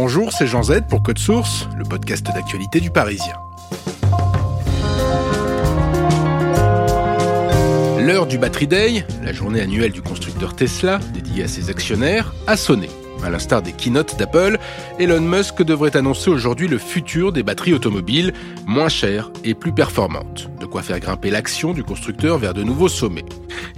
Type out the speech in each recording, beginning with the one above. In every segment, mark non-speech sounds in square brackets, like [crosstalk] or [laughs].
Bonjour, c'est Jean Z pour Code Source, le podcast d'actualité du Parisien. L'heure du Battery Day, la journée annuelle du constructeur Tesla, dédiée à ses actionnaires, a sonné. À l'instar des keynotes d'Apple, Elon Musk devrait annoncer aujourd'hui le futur des batteries automobiles, moins chères et plus performantes. Quoi faire grimper l'action du constructeur vers de nouveaux sommets.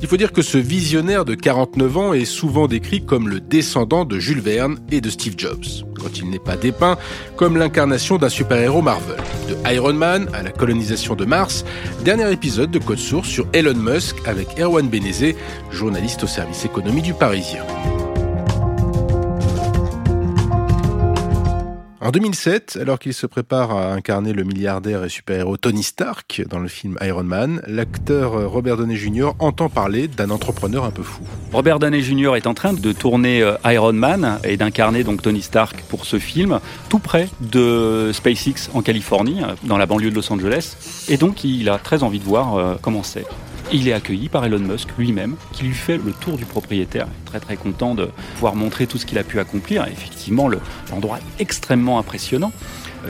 Il faut dire que ce visionnaire de 49 ans est souvent décrit comme le descendant de Jules Verne et de Steve Jobs, quand il n'est pas dépeint comme l'incarnation d'un super-héros Marvel. De Iron Man à la colonisation de Mars, dernier épisode de Code Source sur Elon Musk avec Erwan Benezé, journaliste au service économie du Parisien. En 2007, alors qu'il se prépare à incarner le milliardaire et super-héros Tony Stark dans le film Iron Man, l'acteur Robert Downey Jr. entend parler d'un entrepreneur un peu fou. Robert Downey Jr. est en train de tourner euh, Iron Man et d'incarner donc Tony Stark pour ce film, tout près de SpaceX en Californie, euh, dans la banlieue de Los Angeles. Et donc il a très envie de voir euh, comment c'est. Il est accueilli par Elon Musk lui-même, qui lui fait le tour du propriétaire. Très très content de pouvoir montrer tout ce qu'il a pu accomplir. effectivement, l'endroit est extrêmement impressionnant.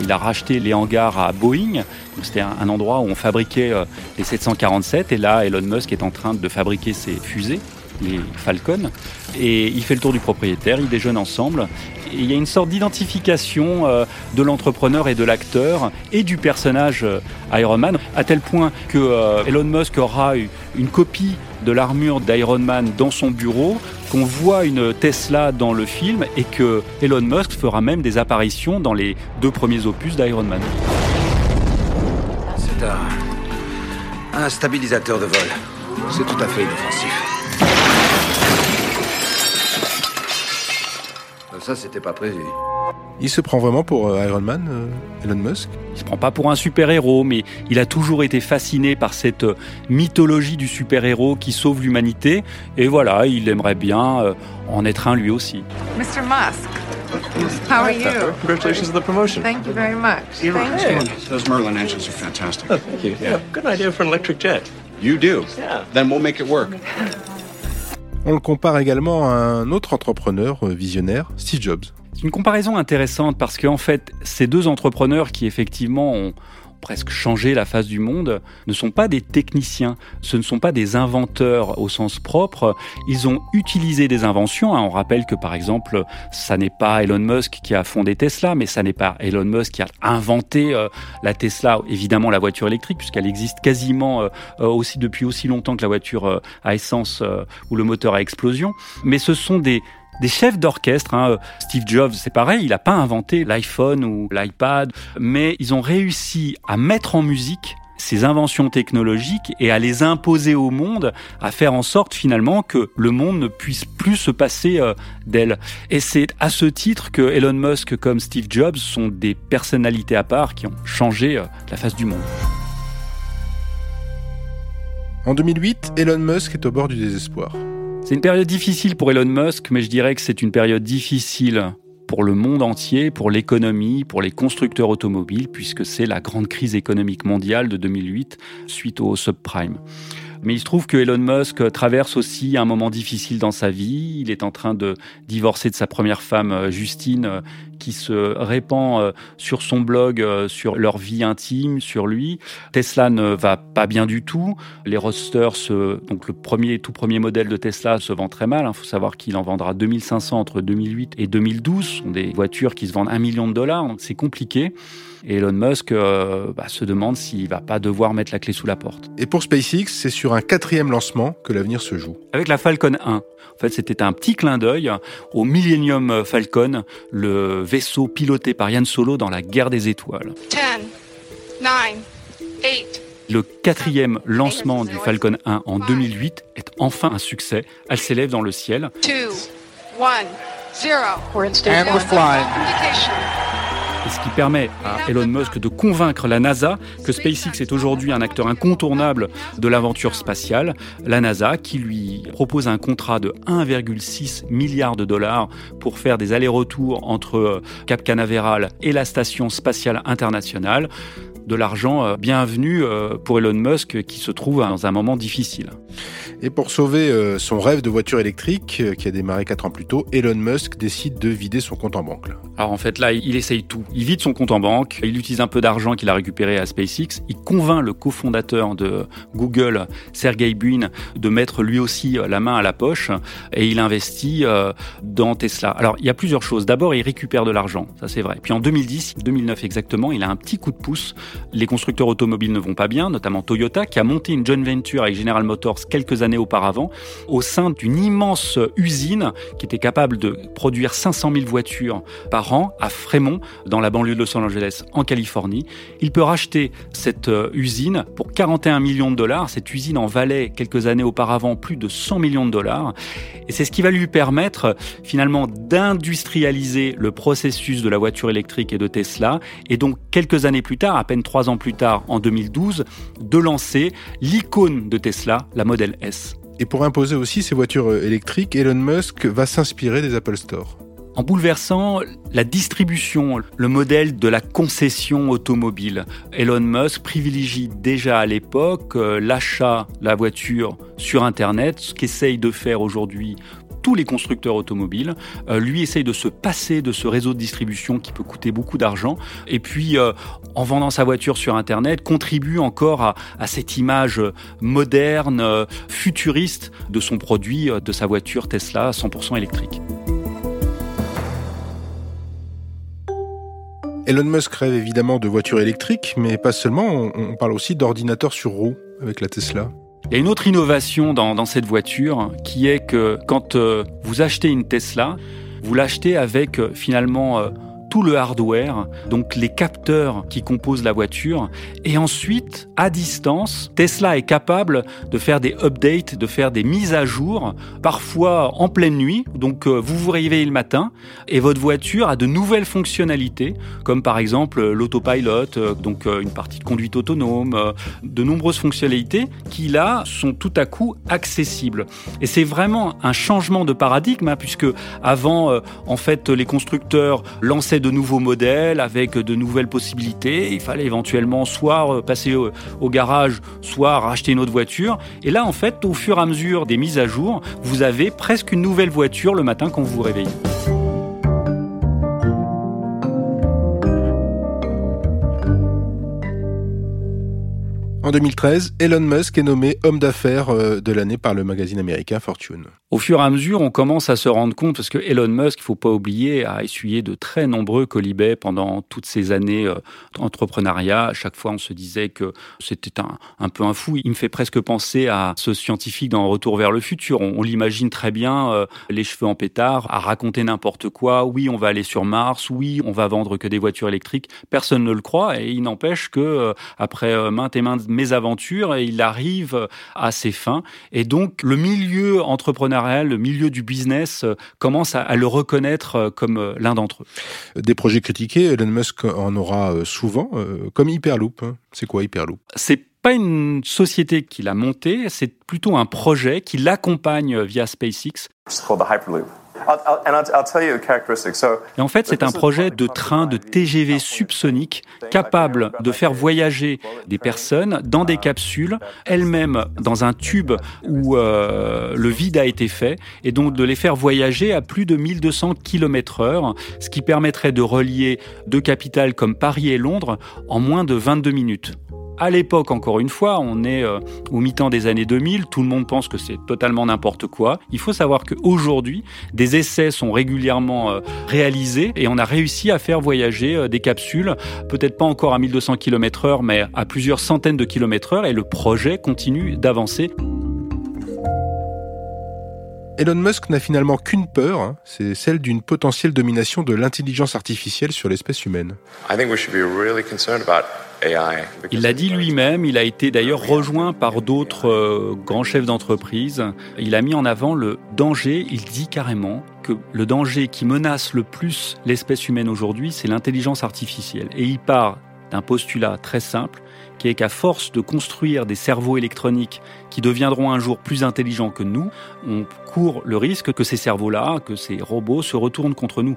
Il a racheté les hangars à Boeing. C'était un, endroit où on fabriquait euh, les 747. Et là, Elon Musk est en train de fabriquer ses fusées les Falcon. Et il fait le tour du propriétaire, ils déjeunent ensemble. Il y a une sorte d'identification euh, de l'entrepreneur et de l'acteur et du personnage euh, Iron Man, à tel point que euh, Elon Musk aura une copie de l'armure d'Iron Man dans son bureau, qu'on voit une Tesla dans le film et que Elon Musk fera même des apparitions dans les deux premiers opus d'Iron Man. C'est un stabilisateur de vol. C'est tout à fait inoffensif. Ça, c'était pas prévu. Il se prend vraiment pour euh, Iron Man, euh, Elon Musk? Il se prend pas pour un super-héros, mais il a toujours été fasciné par cette euh, mythologie du super-héros qui sauve l'humanité. Et voilà, il aimerait bien en être un lui aussi. Mr. Musk. How are you? Congratulations on the promotion. Thank you very much. Thank you. Those Merlin engines are fantastic. Oh, thank you. Yeah. Good idea for an electric jet. You do? Yeah. Then we'll make it work. [laughs] On le compare également à un autre entrepreneur visionnaire, Steve Jobs. C'est une comparaison intéressante parce qu'en fait, ces deux entrepreneurs qui effectivement ont presque changé la face du monde, ne sont pas des techniciens, ce ne sont pas des inventeurs au sens propre, ils ont utilisé des inventions. Hein. On rappelle que par exemple, ça n'est pas Elon Musk qui a fondé Tesla, mais ça n'est pas Elon Musk qui a inventé euh, la Tesla, évidemment la voiture électrique, puisqu'elle existe quasiment euh, euh, aussi depuis aussi longtemps que la voiture à essence ou le moteur à explosion. Mais ce sont des, des chefs d'orchestre. Hein. Steve Jobs, c'est pareil, il n'a pas inventé l'iPhone ou l'iPad, mais ils ont réussi à mettre en musique ces inventions technologiques et à les imposer au monde, à faire en sorte finalement que le monde ne puisse plus se passer euh, d'elles. Et c'est à ce titre que Elon Musk comme Steve Jobs sont des personnalités à part qui ont changé euh, la face du monde. En 2008, Elon Musk est au bord du désespoir. C'est une période difficile pour Elon Musk, mais je dirais que c'est une période difficile pour le monde entier, pour l'économie, pour les constructeurs automobiles, puisque c'est la grande crise économique mondiale de 2008 suite au subprime. Mais il se trouve que Elon Musk traverse aussi un moment difficile dans sa vie. Il est en train de divorcer de sa première femme, Justine, qui se répand euh, sur son blog euh, sur leur vie intime, sur lui. Tesla ne va pas bien du tout. Les Roadsters, donc le premier, tout premier modèle de Tesla, se vend très mal. Il faut savoir qu'il en vendra 2500 entre 2008 et 2012. Ce sont des voitures qui se vendent un million de dollars, c'est compliqué. Et Elon Musk euh, bah, se demande s'il va pas devoir mettre la clé sous la porte. Et pour SpaceX, c'est sur un quatrième lancement que l'avenir se joue. Avec la Falcon 1. En fait, c'était un petit clin d'œil au Millennium Falcon, le vaisseau piloté par Yann Solo dans la guerre des étoiles. 10, 9, 8. Le quatrième lancement du Falcon 1 en 2008 est enfin un succès. Elle s'élève dans le ciel. 2, 1, 0. And we're flying. Ce qui permet à Elon Musk de convaincre la NASA que SpaceX est aujourd'hui un acteur incontournable de l'aventure spatiale. La NASA qui lui propose un contrat de 1,6 milliard de dollars pour faire des allers-retours entre euh, Cap Canaveral et la station spatiale internationale. De l'argent euh, bienvenu euh, pour Elon Musk qui se trouve dans un moment difficile. Et pour sauver euh, son rêve de voiture électrique, euh, qui a démarré 4 ans plus tôt, Elon Musk décide de vider son compte en banque. Alors en fait là, il essaye tout. Il vide son compte en banque, il utilise un peu d'argent qu'il a récupéré à SpaceX, il convainc le cofondateur de Google, Sergey Brin, de mettre lui aussi euh, la main à la poche et il investit dans Tesla. Alors il y a plusieurs choses. D'abord, il récupère de l'argent, ça c'est vrai. Puis en 2010, 2009 exactement, il a un petit coup de pouce. Les constructeurs automobiles ne vont pas bien, notamment Toyota, qui a monté une joint venture avec General Motors quelques années auparavant, au sein d'une immense usine qui était capable de produire 500 000 voitures par an à Fremont, dans la banlieue de Los Angeles, en Californie. Il peut racheter cette euh, usine pour 41 millions de dollars. Cette usine en valait quelques années auparavant plus de 100 millions de dollars. Et c'est ce qui va lui permettre finalement d'industrialiser le processus de la voiture électrique et de Tesla. Et donc quelques années plus tard, à peine trois ans plus tard, en 2012, de lancer l'icône de Tesla, la Model S. Et pour imposer aussi ces voitures euh, électriques, Elon Musk va s'inspirer des Apple Store. En bouleversant la distribution, le modèle de la concession automobile, Elon Musk privilégie déjà à l'époque euh, l'achat de la voiture sur Internet, ce qu'essayent de faire aujourd'hui tous les constructeurs automobiles. Euh, lui essaye de se passer de ce réseau de distribution qui peut coûter beaucoup d'argent. Et puis, euh, en vendant sa voiture sur Internet, contribue encore à, cette image moderne, euh, futuriste de son produit, de sa voiture Tesla 100% électrique. Elon Musk rêve évidemment de voitures électriques, mais pas seulement, on, on parle aussi d'ordinateurs sur roues avec la Tesla. Il y a une autre innovation dans, cette voiture qui est que quand euh, vous achetez une Tesla, vous l'achetez avec euh, finalement euh, tout le hardware, donc les capteurs qui composent la voiture. Et ensuite, à distance, Tesla est capable de faire des updates, de faire des mises à jour, parfois en pleine nuit. Donc euh, vous vous réveillez le matin et votre voiture a de nouvelles fonctionnalités, comme par exemple l'autopilot, euh, donc euh, une partie de conduite autonome, de nombreuses fonctionnalités qui là sont tout à coup accessibles. Et c'est vraiment un changement de paradigme, hein, puisque avant, en fait, les constructeurs lançaient de nouveaux modèles avec de nouvelles possibilités. Il fallait éventuellement soit euh, passer au, au garage, soit racheter une autre voiture. Et là, en fait, au fur et à mesure des mises à jour, vous avez presque une nouvelle voiture le matin quand vous vous réveillez. En 2013, Elon Musk est nommé homme d'affaires euh, de l'année par le magazine américain Fortune. Au fur et à mesure, on commence à se rendre compte, parce que Elon Musk, il faut pas oublier, a essuyé de très nombreux colibets pendant toutes ces années euh, d'entrepreneuriat. À chaque fois, on se disait que c'était un, un peu un fou. Il me fait presque penser à ce scientifique dans Retour vers le futur. On, l'imagine très bien, euh, les cheveux en pétard, à raconter n'importe quoi. Oui, on va aller sur Mars. Oui, on va vendre que des voitures électriques. Personne ne le croit, et il n'empêche que après euh, maintes et maintes mésaventures, il arrive à ses fins. Et donc, le milieu entrepreneurial, le milieu du business euh, commence à, à le reconnaître euh, comme euh, l'un d'entre eux. Des projets critiqués, Elon Musk en aura souvent, comme Hyperloop. hein. C'est quoi Hyperloop? C'est pas une société qu'il a montée, c'est plutôt un projet qui l'accompagne via SpaceX. It's called the Hyperloop. Et en fait, c'est un projet de train de TGV subsonique capable de faire voyager des personnes dans des capsules, elles-mêmes dans un tube où euh, le vide a été fait, et donc de les faire voyager à plus de 1200 km heure, ce qui permettrait de relier deux capitales comme Paris et Londres en moins de 22 minutes. À l'époque, encore une fois, on est euh, au mi-temps des années 2000, tout le monde pense que c'est totalement n'importe quoi. Il faut savoir qu'aujourd'hui, des essais sont régulièrement euh, réalisés et on a réussi à faire voyager euh, des capsules, peut-être pas encore à 1200 km heure, mais à plusieurs centaines de kilomètres heure et le projet continue d'avancer. Elon Musk n'a finalement qu'une peur, hein, c'est celle d'une potentielle domination de l'intelligence artificielle sur l'espèce humaine. Il l'a dit lui-même, il a été d'ailleurs rejoint par d'autres euh, grands chefs d'entreprise. Il a mis en avant le danger, il dit carrément que le danger qui menace le plus l'espèce humaine aujourd'hui, c'est l'intelligence artificielle. Et il part d'un postulat très simple, qui est qu'à force de construire des cerveaux électroniques qui deviendront un jour plus intelligents que nous, on court le risque que ces cerveaux-là, que ces robots se retournent contre nous.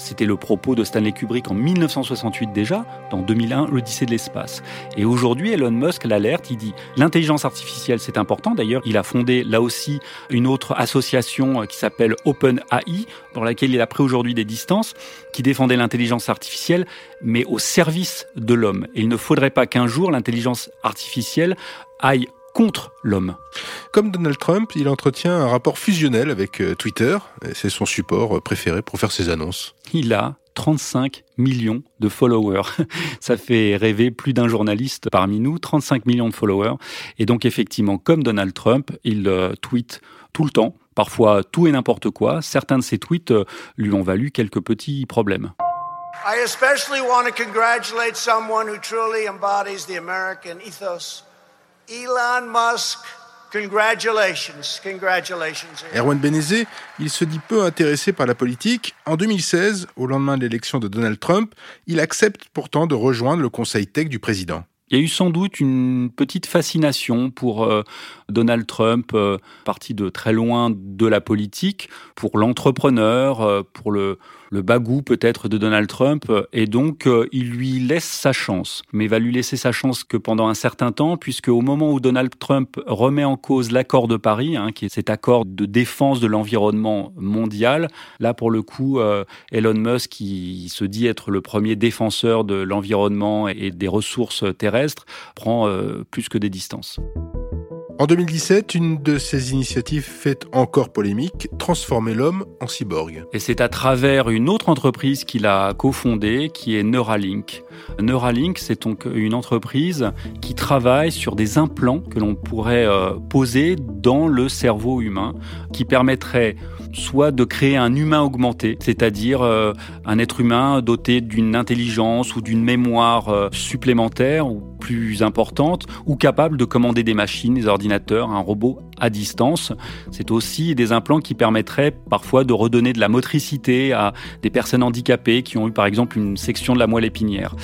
C'était le propos de Stanley Kubrick en 1968 déjà, dans 2001, l'Odyssée de l'espace. Et aujourd'hui, Elon Musk l'alerte, il dit l'intelligence artificielle c'est important. D'ailleurs, il a fondé là aussi une autre association euh, qui s'appelle OpenAI, dans laquelle il a pris aujourd'hui des distances, qui défendait l'intelligence artificielle, mais au service de l'homme. Et il ne faudrait pas qu'un jour l'intelligence artificielle aille contre l'homme. Comme Donald Trump, il entretient un rapport fusionnel avec euh, Twitter. C'est son support euh, préféré pour faire ses annonces. Il a 35 millions de followers. [laughs] Ça fait rêver plus d'un journaliste parmi nous, 35 millions de followers. Et donc effectivement, comme Donald Trump, il euh, tweet tout le temps, parfois tout et n'importe quoi. Certains de ses tweets lui ont valu quelques petits problèmes. I especially want to congratulate someone who truly embodies the American ethos. Elon Musk. Congratulations, congratulations. Erwan Benezé, il se dit peu intéressé par la politique. En 2016, au lendemain de l'élection de Donald Trump, il accepte pourtant de rejoindre le conseil tech du président. Il y a eu sans doute une petite fascination pour euh, Donald Trump, euh, parti de très loin de la politique, pour l'entrepreneur, euh, pour le, le bagou peut-être de Donald Trump, et donc euh, il lui laisse sa chance. Mais va lui laisser sa chance que pendant un certain temps, puisque au moment où Donald Trump remet en cause l'accord de Paris, hein, qui est cet accord de défense de l'environnement mondial, là pour le coup, euh, Elon Musk, qui se dit être le premier défenseur de l'environnement et des ressources terrestres, prend euh, plus que des distances. En 2017, une de ces initiatives fait encore polémique, transformer l'homme en cyborg. Et c'est à travers une autre entreprise qu'il a cofondée, qui est Neuralink. Neuralink, c'est donc une entreprise qui travaille sur des implants que l'on pourrait euh, poser dans le cerveau humain, qui permettraient soit de créer un humain augmenté, c'est-à-dire euh, un être humain doté d'une intelligence ou d'une mémoire euh, supplémentaire plus importante, ou capable de commander des machines, des ordinateurs, un robot à distance. C'est aussi des implants qui permettraient parfois de redonner de la motricité à des personnes handicapées qui ont eu par exemple une section de la moelle épinière.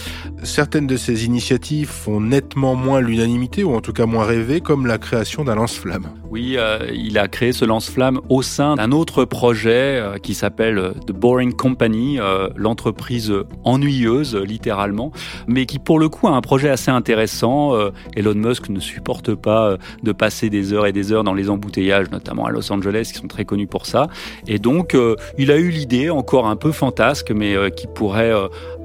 Certaines de ces initiatives font nettement moins l'unanimité, ou en tout cas moins rêver, comme la création d'un lance-flamme. Oui, euh, il a créé ce lance-flamme au sein d'un autre projet euh, qui s'appelle euh, The Boring Company, l'entreprise ennuyeuse littéralement, mais qui pour le coup a un projet assez intéressant. Elon Musk ne supporte pas de passer des heures et des heures dans les embouteillages, notamment à Los Angeles, qui sont très connus pour ça. Et donc, il a eu l'idée, encore un peu fantasque, mais qui pourrait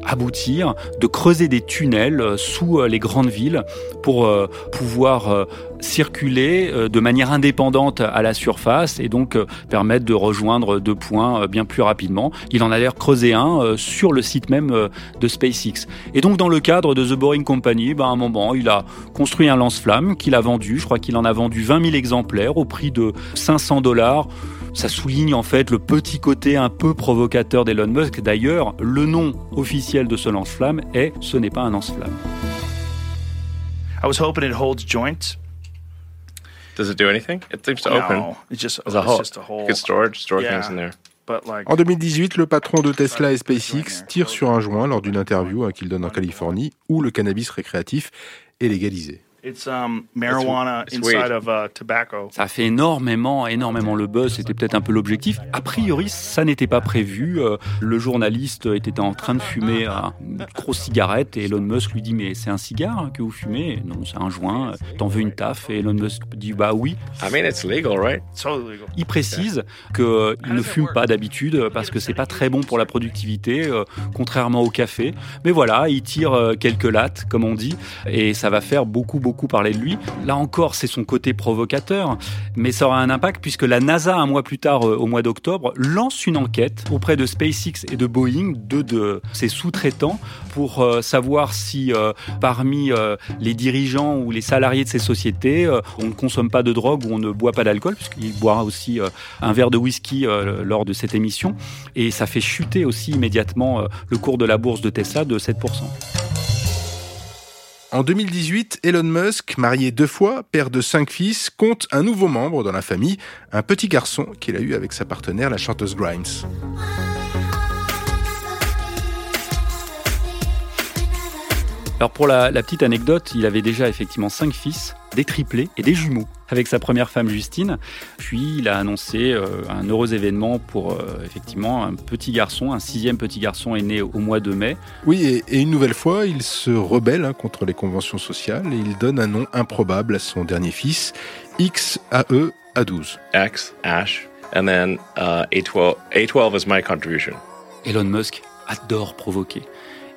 aboutir, de creuser des tunnels sous les grandes villes pour pouvoir circuler de manière indépendante à la surface et donc euh, permettre de rejoindre deux points euh, bien plus rapidement. Il en a l'air creusé un euh, sur le site même de SpaceX. Et donc dans le cadre de The Boring Company, ben, à un moment, il a construit un lance-flamme qu'il a vendu. Je crois qu'il en a vendu 20 000 exemplaires au prix de 500 dollars. Ça souligne en fait le petit côté un peu provocateur d'Elon Musk. D'ailleurs, le nom officiel de ce lance-flamme est ce n'est pas un lance-flamme. I was hoping it holds joints Does it do anything? It seems to no, open. It's just, as a whole. Just a whole. You could store, store yeah. things in there. En 2018, le patron de Tesla et SpaceX tire sur un joint lors d'une interview hein, qu'il donne en Californie où le cannabis récréatif est légalisé. It's um, marijuana inside of uh, tobacco. Ça a fait énormément, énormément le buzz. C'était peut-être un peu l'objectif. A priori, ça n'était pas prévu. Euh, Le journaliste était en train de fumer euh, une grosse cigarette et Elon Musk lui dit mais c'est un cigare que vous fumez? Non, c'est un joint. T'en veux une taf Et Elon Musk dit bah oui. I mean, it's legal, right? It's totally legal. Il précise qu'il ne fume pas d'habitude euh, parce que c'est pas très bon pour la productivité, euh, contrairement au café. Mais voilà, il tire euh, quelques lattes, comme on dit, et ça va faire beaucoup, beaucoup parler de lui. Là encore, c'est son côté provocateur, mais ça aura un impact puisque la NASA, un mois plus tard, euh, au mois d'octobre, lance une enquête auprès de SpaceX et de Boeing, deux de ses sous-traitants, pour euh, savoir si euh, parmi les dirigeants ou les salariés de ces sociétés, on ne consomme pas de drogue ou on ne boit pas d'alcool, puisqu'il boira aussi un verre de whisky lors de cette émission. Et ça fait chuter aussi immédiatement le cours de la bourse de Tesla de 7%. En 2018, Elon Musk, marié deux fois, père de cinq fils, compte un nouveau membre dans la famille, un petit garçon qu'il a eu avec sa partenaire, la chanteuse Grimes. Alors pour la, la petite anecdote, il avait déjà effectivement cinq fils, des triplés et des jumeaux avec sa première femme Justine. Puis il a annoncé euh, un heureux événement pour euh, effectivement un petit garçon, un sixième petit garçon est né au mois de mai. Oui, et, et une nouvelle fois, il se rebelle hein, contre les conventions sociales et il donne un nom improbable à son dernier fils, XAE A12. X, Ash, and then uh, A12. A12 is my contribution. Elon Musk adore provoquer.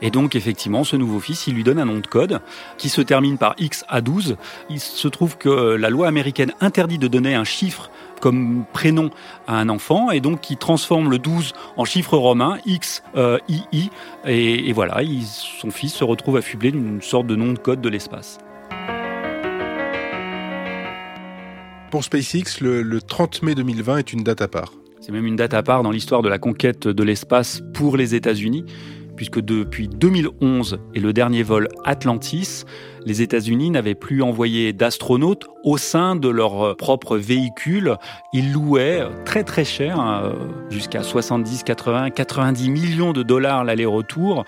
Et donc, effectivement, ce nouveau fils, il lui donne un nom de code qui se termine par XA12. Il se trouve que euh, la loi américaine interdit de donner un chiffre comme prénom à un enfant et donc qui transforme le 12 en chiffre romain X euh, II et, et voilà il- son fils se retrouve affublé d'une sorte de nom de code de l'espace. Pour SpaceX, le, le 30 mai 2020 est une date à part. C'est même une date à part dans l'histoire de la conquête de l'espace pour les États-Unis, puisque depuis 2011 et le dernier vol Atlantis, les États-Unis n'avaient plus envoyé d'astronautes au sein de leur propre véhicule. Ils louaient très très cher, euh, jusqu'à 70, 80, 90 millions de dollars l'aller-retour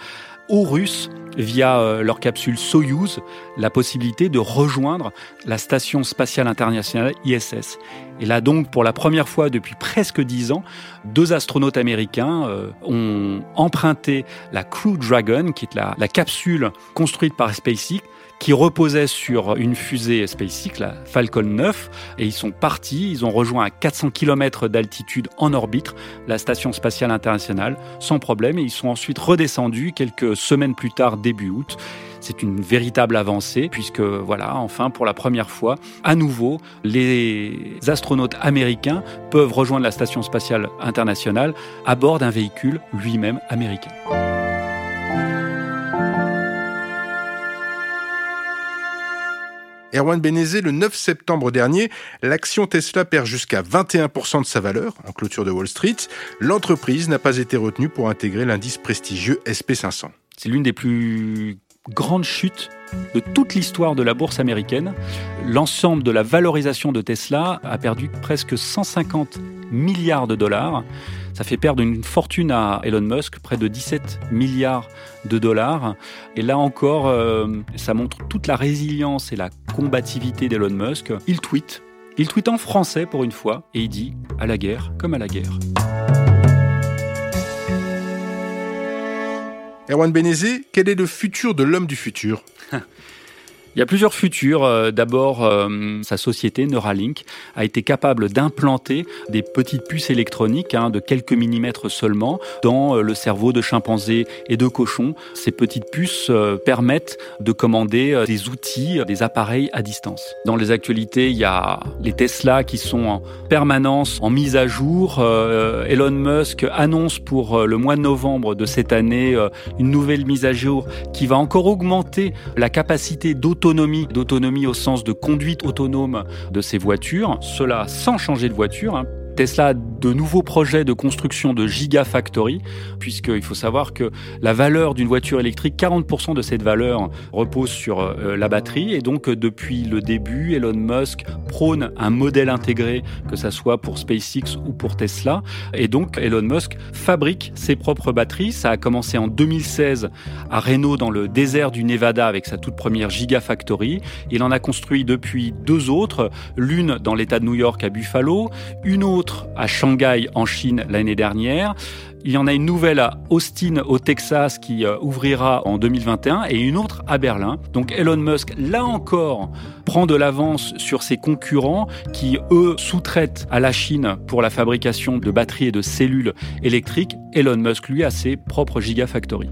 aux Russes via euh, leur capsule Soyouz la possibilité de rejoindre la station spatiale internationale ISS. Et là donc, pour la première fois depuis presque dix ans, deux astronautes américains euh, ont emprunté la Crew Dragon, qui est la, la capsule construite par SpaceX, qui reposait sur une fusée SpaceX, la Falcon 9, et ils sont partis, ils ont rejoint à 400 km d'altitude en orbite la station spatiale internationale sans problème, et ils sont ensuite redescendus quelques semaines plus tard, début août. C'est une véritable avancée puisque voilà, enfin pour la première fois, à nouveau, les astronautes américains peuvent rejoindre la station spatiale internationale à bord d'un véhicule lui-même américain. Erwan Benezé, le 9 septembre dernier, l'action Tesla perd jusqu'à 21% de sa valeur en clôture de Wall Street. L'entreprise n'a pas été retenue pour intégrer l'indice prestigieux SP500. C'est l'une des plus grandes chutes de toute l'histoire de la bourse américaine. L'ensemble de la valorisation de Tesla a perdu presque 150 milliards de dollars. Ça fait perdre une fortune à Elon Musk, près de 17 milliards de dollars. Et là encore, euh, ça montre toute la résilience et la combativité d'Elon Musk. Il tweet. Il tweet en français pour une fois et il dit à la guerre comme à la guerre. Erwan Benezé, quel est le futur de l'homme du futur? [laughs] Il y a plusieurs futurs. Euh, D'abord, euh, sa société Neuralink a été capable d'implanter des petites puces électroniques hein, de quelques millimètres seulement dans euh, le cerveau de chimpanzés et de cochons. Ces petites puces permettent de commander des outils, des appareils à distance. Dans les actualités, il y a les Tesla qui sont en permanence en mise à jour. Elon Musk annonce pour le mois de novembre de cette année une nouvelle mise à jour qui va encore augmenter la capacité d'autonomie, au sens de conduite autonome de ces voitures, cela sans changer de voiture. hein. Tesla a de nouveaux projets de construction de gigafactory, puisqu'il faut savoir que la valeur d'une voiture électrique, 40% de cette valeur repose sur euh, la batterie. Et donc, euh, depuis le début, Elon Musk prône un modèle intégré, que ce soit pour SpaceX ou pour Tesla. Et donc, Elon Musk fabrique ses propres batteries. Ça a commencé en 2016 à Reno, dans le désert du Nevada, avec sa toute première gigafactory. Il en a construit depuis deux autres, l'une dans l'État de New York à Buffalo, une autre à Shanghai en Chine l'année dernière. Il y en a une nouvelle à Austin au Texas qui euh, ouvrira en 2021 et une autre à Berlin. Donc Elon Musk, là encore, prend de l'avance sur ses concurrents qui, eux, sous-traitent à la Chine pour la fabrication de batteries et de cellules électriques. Elon Musk, lui, a ses propres gigafactories.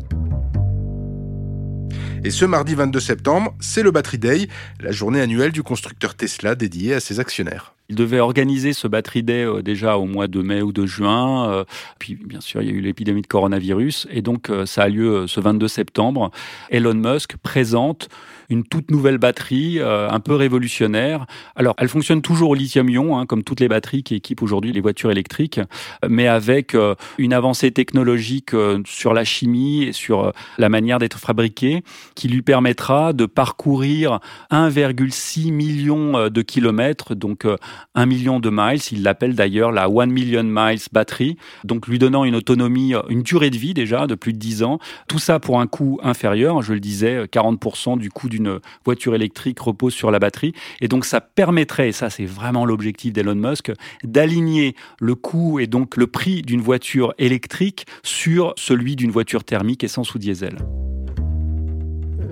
Et ce mardi 22 septembre, c'est le Battery Day, la journée annuelle du constructeur Tesla dédiée à ses actionnaires. Il devait organiser ce Battery Day euh, déjà au mois de mai ou de juin. Euh, puis bien sûr, il y a eu l'épidémie de coronavirus. Et donc, euh, ça a lieu ce 22 septembre. Elon Musk présente une toute nouvelle batterie, euh, un peu révolutionnaire. Alors, elle fonctionne toujours au lithium-ion, hein, comme toutes les batteries qui équipent aujourd'hui les voitures électriques, mais avec euh, une avancée technologique euh, sur la chimie et sur la manière d'être fabriquée, qui lui permettra de parcourir 1,6 million de kilomètres, donc 1 million de miles. Il l'appelle d'ailleurs la 1 million miles batterie, donc lui donnant une autonomie, une durée de vie déjà de plus de 10 ans. Tout ça pour un coût inférieur, je le disais, 40% du coût d'une voiture électrique repose sur la batterie. Et donc ça permettrait, et ça c'est vraiment l'objectif d'Elon Musk, d'aligner le coût et donc le prix d'une voiture électrique sur celui d'une voiture thermique essence ou diesel.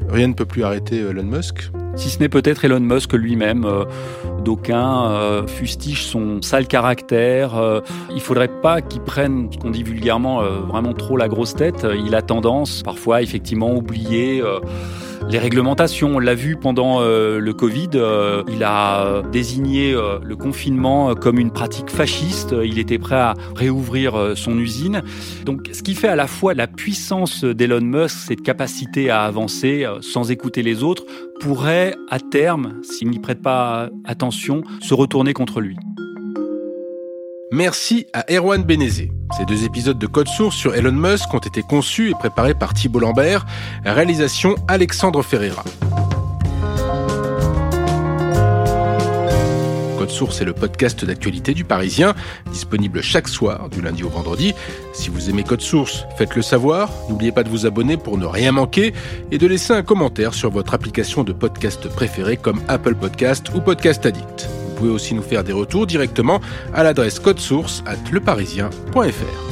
Rien ne peut plus arrêter Elon Musk si ce n'est peut-être Elon Musk lui-même. Euh, d'aucuns euh, fustigent son sale caractère. Euh, il faudrait pas qu'il prenne, ce qu'on dit vulgairement, vraiment trop la grosse tête. Il a tendance, parfois, effectivement, à oublier les réglementations. On l'a vu pendant euh, le Covid, euh, il a désigné euh, le confinement comme une pratique fasciste. Il était prêt à réouvrir son usine. Donc, ce qui fait à la fois la puissance d'Elon Musk, cette capacité à avancer sans écouter les autres, pourrait à terme, s'il n'y prête pas attention, se retourner contre lui. Merci à Erwan Benezé. Ces deux épisodes de Code Source sur Elon Musk ont été conçus et préparés par Thibault Lambert, réalisation Alexandre Ferreira. Code Source est le podcast d'actualité du Parisien, disponible chaque soir, du lundi au vendredi. Si vous aimez Code Source, faites-le savoir. N'oubliez pas de vous abonner pour ne rien manquer et de laisser un commentaire sur votre application de podcast préférée comme Apple Podcast ou Podcast Addict pouvez aussi nous faire des retours directement à l'adresse code source at leparisien.fr.